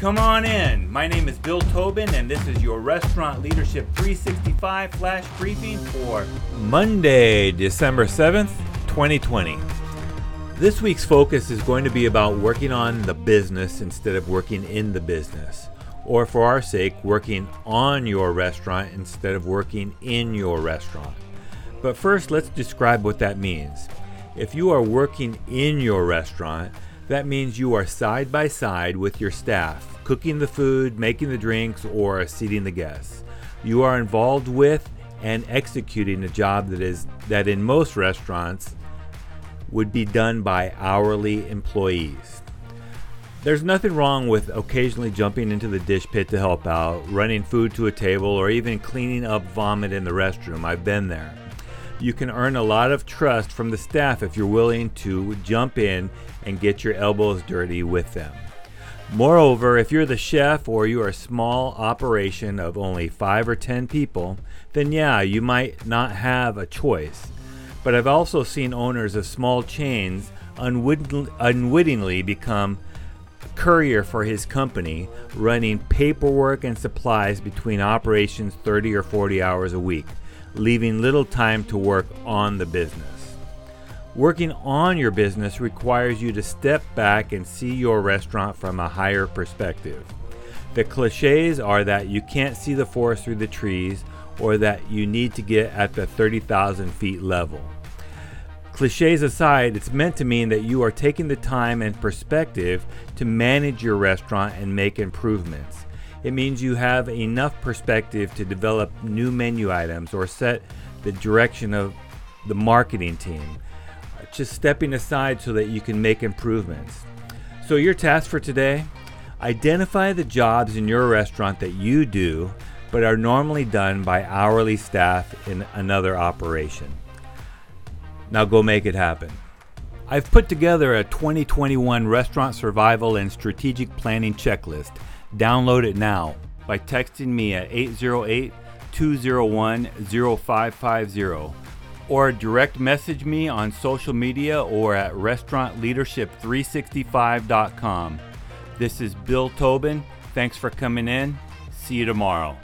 Come on in. My name is Bill Tobin, and this is your Restaurant Leadership 365 flash briefing for Monday, December 7th, 2020. This week's focus is going to be about working on the business instead of working in the business, or for our sake, working on your restaurant instead of working in your restaurant. But first, let's describe what that means. If you are working in your restaurant, that means you are side by side with your staff, cooking the food, making the drinks, or seating the guests. You are involved with and executing a job that is that in most restaurants would be done by hourly employees. There's nothing wrong with occasionally jumping into the dish pit to help out, running food to a table, or even cleaning up vomit in the restroom. I've been there. You can earn a lot of trust from the staff if you're willing to jump in and get your elbows dirty with them. Moreover, if you're the chef or you are a small operation of only 5 or 10 people, then yeah, you might not have a choice. But I've also seen owners of small chains unwittingly become a courier for his company, running paperwork and supplies between operations 30 or 40 hours a week leaving little time to work on the business. Working on your business requires you to step back and see your restaurant from a higher perspective. The cliches are that you can't see the forest through the trees or that you need to get at the 30,000 feet level. Cliches aside, it's meant to mean that you are taking the time and perspective to manage your restaurant and make improvements. It means you have enough perspective to develop new menu items or set the direction of the marketing team. Just stepping aside so that you can make improvements. So, your task for today identify the jobs in your restaurant that you do but are normally done by hourly staff in another operation. Now go make it happen. I've put together a 2021 restaurant survival and strategic planning checklist Download it now by texting me at 808 201 0550 or direct message me on social media or at restaurantleadership365.com. This is Bill Tobin. Thanks for coming in. See you tomorrow.